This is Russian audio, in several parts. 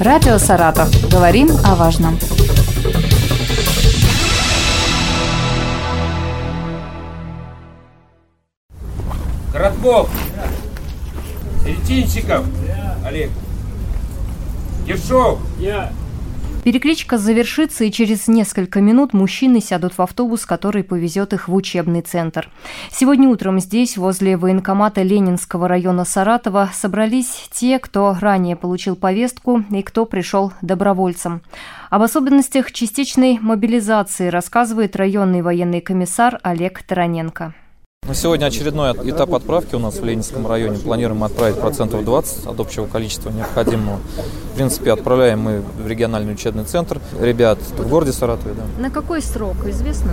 Радио «Саратов». Говорим о важном. Коротков. Серединчиков. Олег. Ершов. Я. Перекличка завершится, и через несколько минут мужчины сядут в автобус, который повезет их в учебный центр. Сегодня утром здесь, возле военкомата Ленинского района Саратова, собрались те, кто ранее получил повестку и кто пришел добровольцем. Об особенностях частичной мобилизации рассказывает районный военный комиссар Олег Тараненко. На сегодня очередной этап отправки у нас в Ленинском районе. Планируем отправить процентов 20 от общего количества необходимого. В принципе, отправляем мы в региональный учебный центр ребят в городе Саратове. Да. На какой срок, известно?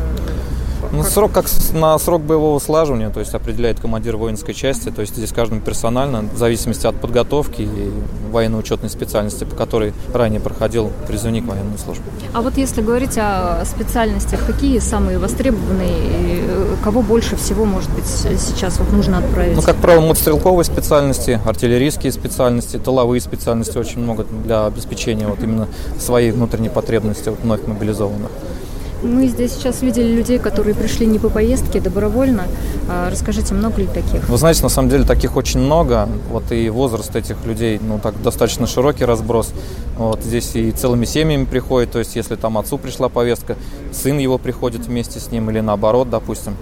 Ну, срок как на срок боевого слаживания, то есть определяет командир воинской части, то есть здесь каждому персонально, в зависимости от подготовки и военно-учетной специальности, по которой ранее проходил призывник военной службы. А вот если говорить о специальностях, какие самые востребованные, э, кого больше всего, может быть, сейчас вот нужно отправить? Ну, как правило, мотострелковые специальности, артиллерийские специальности, тыловые специальности очень много для обеспечения вот именно своей внутренней потребности вот вновь мобилизованных. Мы здесь сейчас видели людей, которые пришли не по поездке, добровольно. А расскажите, много ли таких? Вы знаете, на самом деле таких очень много. Вот и возраст этих людей, ну так достаточно широкий разброс. Вот здесь и целыми семьями приходят, то есть если там отцу пришла повестка, сын его приходит вместе с ним или наоборот, допустим.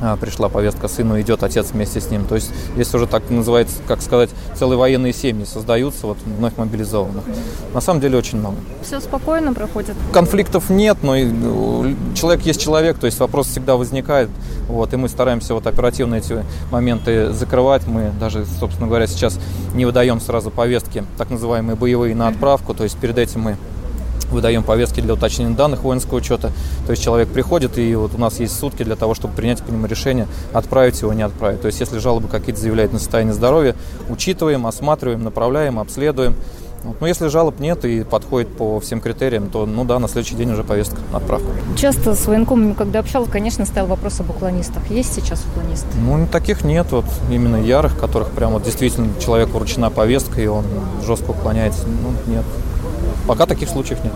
А, пришла повестка сыну, идет отец вместе с ним. То есть здесь уже так называется, как сказать, целые военные семьи создаются, вот вновь мобилизованных. На самом деле очень много. Все спокойно проходит? Конфликтов нет, но ну, человек есть человек, то есть вопрос всегда возникает. Вот, и мы стараемся вот оперативно эти моменты закрывать. Мы даже, собственно говоря, сейчас не выдаем сразу повестки, так называемые боевые на отправку. То есть перед этим мы выдаем повестки для уточнения данных воинского учета. То есть человек приходит, и вот у нас есть сутки для того, чтобы принять по нему решение, отправить его, не отправить. То есть если жалобы какие-то заявляют на состояние здоровья, учитываем, осматриваем, направляем, обследуем. Вот. Но если жалоб нет и подходит по всем критериям, то, ну да, на следующий день уже повестка на отправку. Часто с военкомами, когда общался, конечно, стоял вопрос об уклонистах. Есть сейчас уклонисты? Ну, таких нет, вот именно ярых, которых прям вот действительно человеку вручена повестка, и он жестко уклоняется. Ну, нет. Пока таких случаев нет.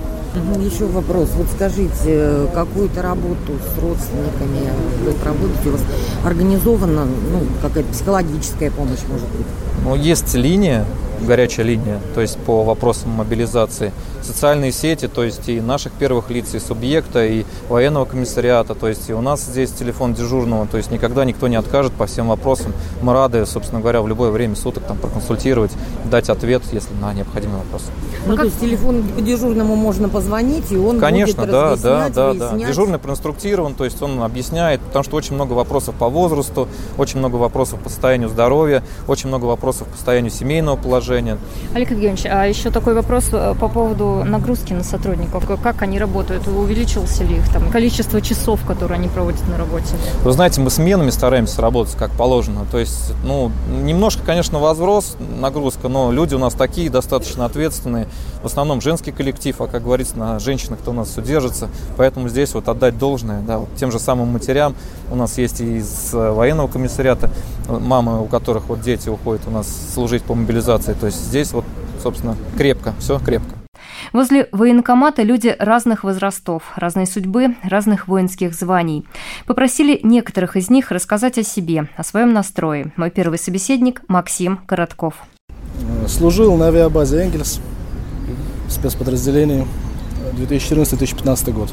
Еще вопрос. Вот скажите, какую-то работу с родственниками вы проводите? У вас организована ну, какая-то психологическая помощь, может быть? Ну, есть линия, горячая линия, то есть по вопросам мобилизации – социальные сети, то есть и наших первых лиц, и субъекта, и военного комиссариата, то есть и у нас здесь телефон дежурного, то есть никогда никто не откажет по всем вопросам. Мы рады, собственно говоря, в любое время суток там проконсультировать, дать ответ, если на необходимый вопрос. Ну, то есть телефон по дежурному можно позвонить, и он Конечно, будет да, да, да, выяснять. да. Дежурный проинструктирован, то есть он объясняет, потому что очень много вопросов по возрасту, очень много вопросов по состоянию здоровья, очень много вопросов по состоянию семейного положения. Олег Евгеньевич, а еще такой вопрос э, по поводу нагрузки на сотрудников? Как они работают? Увеличилось ли их там количество часов, которые они проводят на работе? Вы знаете, мы сменами стараемся работать как положено. То есть, ну, немножко, конечно, возрос нагрузка, но люди у нас такие достаточно ответственные. В основном женский коллектив, а как говорится, на женщинах-то у нас все держится. Поэтому здесь вот отдать должное да, вот тем же самым матерям. У нас есть и из военного комиссариата мамы, у которых вот дети уходят у нас служить по мобилизации. То есть здесь вот, собственно, крепко, все крепко. Возле военкомата люди разных возрастов, разной судьбы, разных воинских званий. Попросили некоторых из них рассказать о себе, о своем настрое. Мой первый собеседник Максим Коротков. Служил на авиабазе «Энгельс» в спецподразделении 2014-2015 год.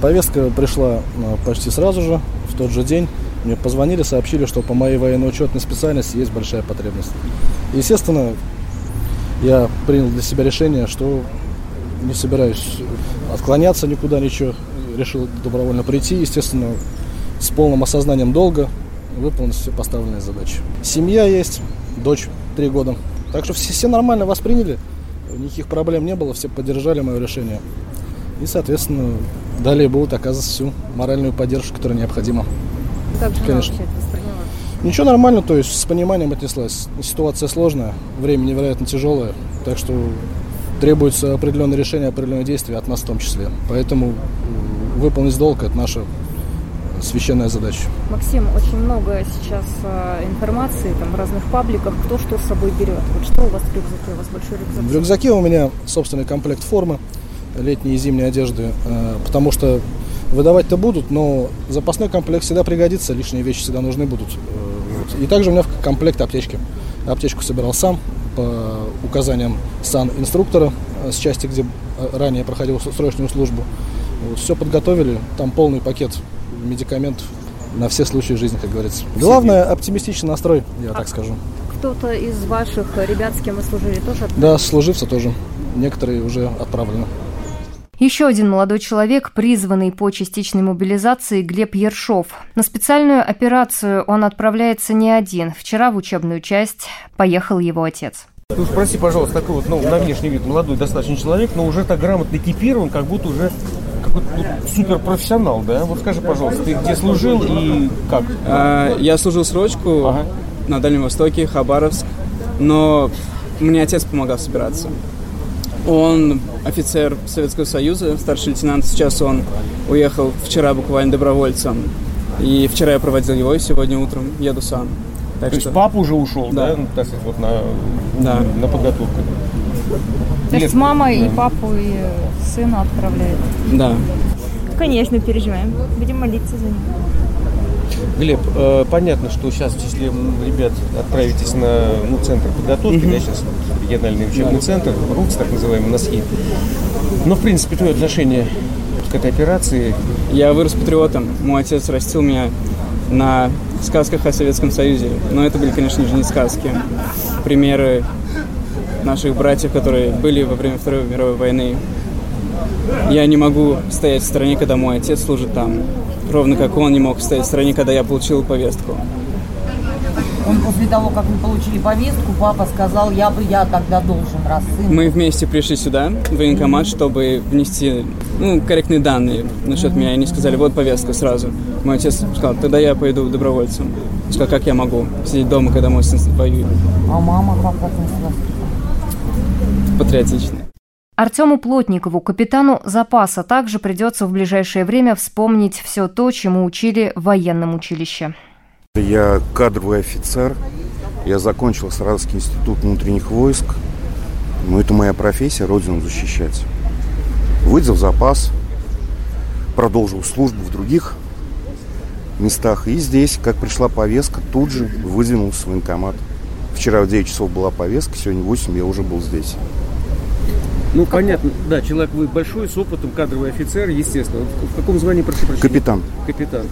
Повестка пришла почти сразу же, в тот же день. Мне позвонили, сообщили, что по моей военно-учетной специальности есть большая потребность. Естественно, я принял для себя решение, что не собираюсь отклоняться никуда, ничего. Решил добровольно прийти, естественно, с полным осознанием долга выполнить все поставленные задачи. Семья есть, дочь три года. Так что все, все нормально восприняли, никаких проблем не было, все поддержали мое решение. И, соответственно, далее будут оказывать всю моральную поддержку, которая необходима. Как же Конечно. вообще это восприняла? Ничего нормально, то есть с пониманием отнеслась. Ситуация сложная, время невероятно тяжелое, так что требуется определенное решение, определенное действие от нас в том числе. Поэтому выполнить долг – это наша священная задача. Максим, очень много сейчас э, информации там, разных пабликах, кто что с собой берет. Вот что у вас в рюкзаке? У вас большой рюкзак? В рюкзаке у меня собственный комплект формы, летней и зимней одежды, э, потому что выдавать-то будут, но запасной комплект всегда пригодится, лишние вещи всегда нужны будут. Э, вот. И также у меня в комплект аптечки. Аптечку собирал сам по указаниям сан-инструктора с части, где ранее проходил срочную службу. Вот, все подготовили, там полный пакет медикаментов на все случаи жизни, как говорится. Главное, оптимистичный настрой, я а так скажу. Кто-то из ваших ребят, с кем вы служили, тоже отправили? Да, служивцы тоже. Некоторые уже отправлены. Еще один молодой человек, призванный по частичной мобилизации, Глеб Ершов. На специальную операцию он отправляется не один. Вчера в учебную часть поехал его отец. Ну, спроси, пожалуйста, такой вот, ну, на внешний вид молодой достаточно человек, но уже так грамотно экипирован, как будто уже какой-то ну, суперпрофессионал, да? Вот скажи, пожалуйста, ты где служил и как? А, я служил срочку ага. на Дальнем Востоке, Хабаровск, но мне отец помогал собираться. Он офицер Советского Союза, старший лейтенант. Сейчас он уехал вчера буквально добровольцем. И вчера я проводил его, и сегодня утром еду сам. Так То что... есть папа уже ушел, да, да? Ну, так сказать, вот на, да. на подготовку. То есть мама и папу, и сына отправляет? Да. Конечно, переживаем. Будем молиться за них. Глеб, э, понятно, что сейчас, если ребят отправитесь на ну, центр подготовки, mm-hmm. да, сейчас региональный учебный да. центр, РУКС, так называемый, у нас есть. Но, в принципе, твое отношение к этой операции? Я вырос патриотом. Мой отец растил меня на сказках о Советском Союзе. Но это были, конечно же, не сказки. Примеры наших братьев, которые были во время Второй мировой войны. Я не могу стоять в стороне, когда мой отец служит там. Ровно как он не мог стоять в стороне, когда я получил повестку. Он после того, как мы получили повестку, папа сказал, я бы я тогда должен, раз сын. Мы вместе пришли сюда, в военкомат, чтобы внести ну, корректные данные насчет меня. И они сказали, вот повестка сразу. Мой отец сказал, тогда я пойду добровольцем. Сказал, как я могу сидеть дома, когда мой сын воюет. А мама как относилась? Патриотично. Артему Плотникову, капитану запаса, также придется в ближайшее время вспомнить все то, чему учили в военном училище. Я кадровый офицер. Я закончил Саратовский институт внутренних войск. Но это моя профессия, родину защищать. Выйдя в запас, продолжил службу в других местах. И здесь, как пришла повестка, тут же выдвинулся в военкомат. Вчера в 9 часов была повестка, сегодня в 8 я уже был здесь. Ну, как понятно, да, человек вы большой, с опытом, кадровый офицер, естественно. В каком звании, прошу прощения? Капитан. Капитан.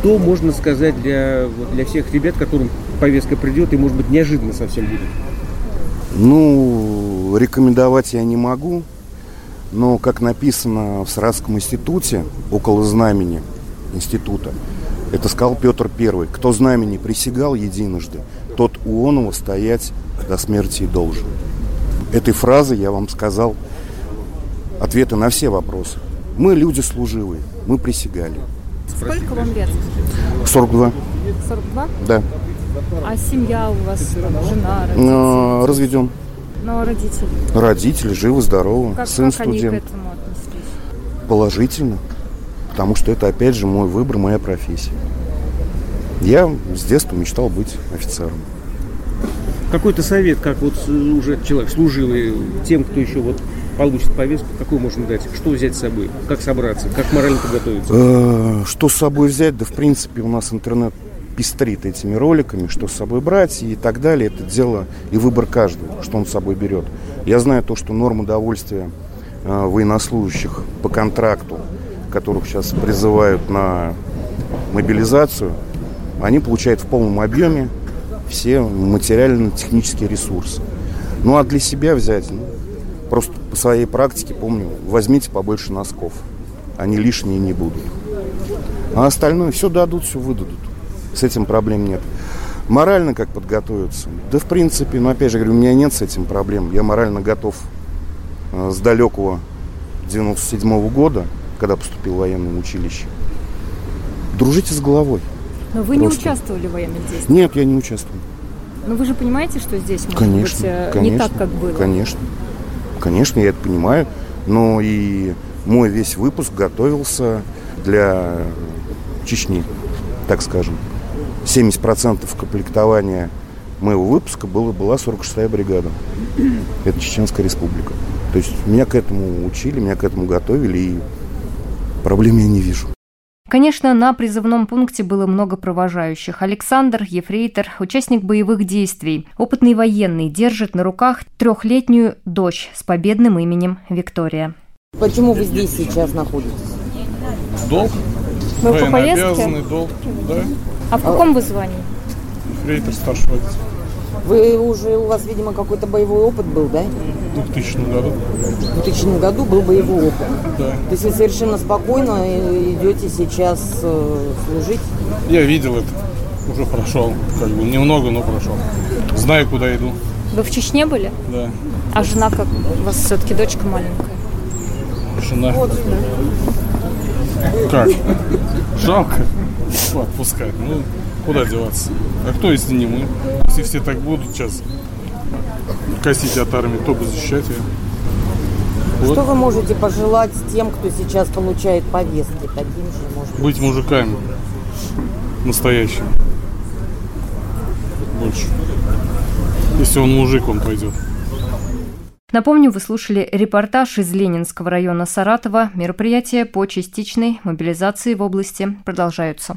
Что можно сказать для, для всех ребят, которым повестка придет и, может быть, неожиданно совсем будет? Ну, рекомендовать я не могу, но, как написано в Саратском институте, около знамени института, это сказал Петр Первый. Кто знамени присягал единожды, тот у оного стоять до смерти и должен. Этой фразой я вам сказал ответы на все вопросы. Мы люди служивые, мы присягали. Сколько вам лет? 42. 42? Да. А семья у вас, там, жена, родители? А, разведен. Но родители? Родители живы, здоровы. Как, Сын как студент. они к этому отнеслись? Положительно. Потому что это, опять же, мой выбор, моя профессия. Я с детства мечтал быть офицером. Какой-то совет, как вот уже человек служил, тем, кто еще вот получит повестку, какую можно дать? Что взять с собой? Как собраться? Как морально подготовиться? Э, что с собой взять? Да, в принципе, у нас интернет пестрит этими роликами, что с собой брать и так далее. Это дело и выбор каждого, что он с собой берет. Я знаю то, что норма довольствия э, военнослужащих по контракту, которых сейчас призывают на мобилизацию, они получают в полном объеме все материально-технические ресурсы. Ну а для себя взять, ну, просто по своей практике помню, возьмите побольше носков. Они лишние не будут. А остальное все дадут, все выдадут. С этим проблем нет. Морально как подготовиться? Да, в принципе, ну, опять же говорю, у меня нет с этим проблем. Я морально готов э, с далекого 97 -го года, когда поступил в военное училище. Дружите с головой. Но вы Просто. не участвовали в военных действиях? Нет, я не участвовал. Но вы же понимаете, что здесь может конечно, быть э, конечно, не так, как было? Конечно. Конечно, я это понимаю. Но и мой весь выпуск готовился для Чечни, так скажем. 70% комплектования моего выпуска было, была 46-я бригада. Это Чеченская республика. То есть меня к этому учили, меня к этому готовили, и проблем я не вижу. Конечно, на призывном пункте было много провожающих. Александр, ефрейтор, участник боевых действий, опытный военный, держит на руках трехлетнюю дочь с победным именем Виктория. Почему вы здесь сейчас находитесь? Долг. Вы по повестке? долг, да. А в каком вы звании? Рейтер старший водитель. Вы уже, у вас, видимо, какой-то боевой опыт был, да? В 2000 году. В 2000 году был боевой опыт. Да. То есть вы совершенно спокойно идете сейчас э, служить? Я видел это. Уже прошел. Как бы немного, но прошел. Знаю, куда иду. Вы в Чечне были? Да. А жена как? У вас все-таки дочка маленькая. Жена. Как? Жалко отпускать. Ну, куда деваться? А кто, если не мы? Если все так будут сейчас косить от армии, кто бы защищать ее? Вот. Что вы можете пожелать тем, кто сейчас получает повестки? Таким же, может быть? Быть мужиками. Настоящими. Больше. Если он мужик, он пойдет. Напомню, вы слушали репортаж из Ленинского района Саратова. Мероприятия по частичной мобилизации в области продолжаются.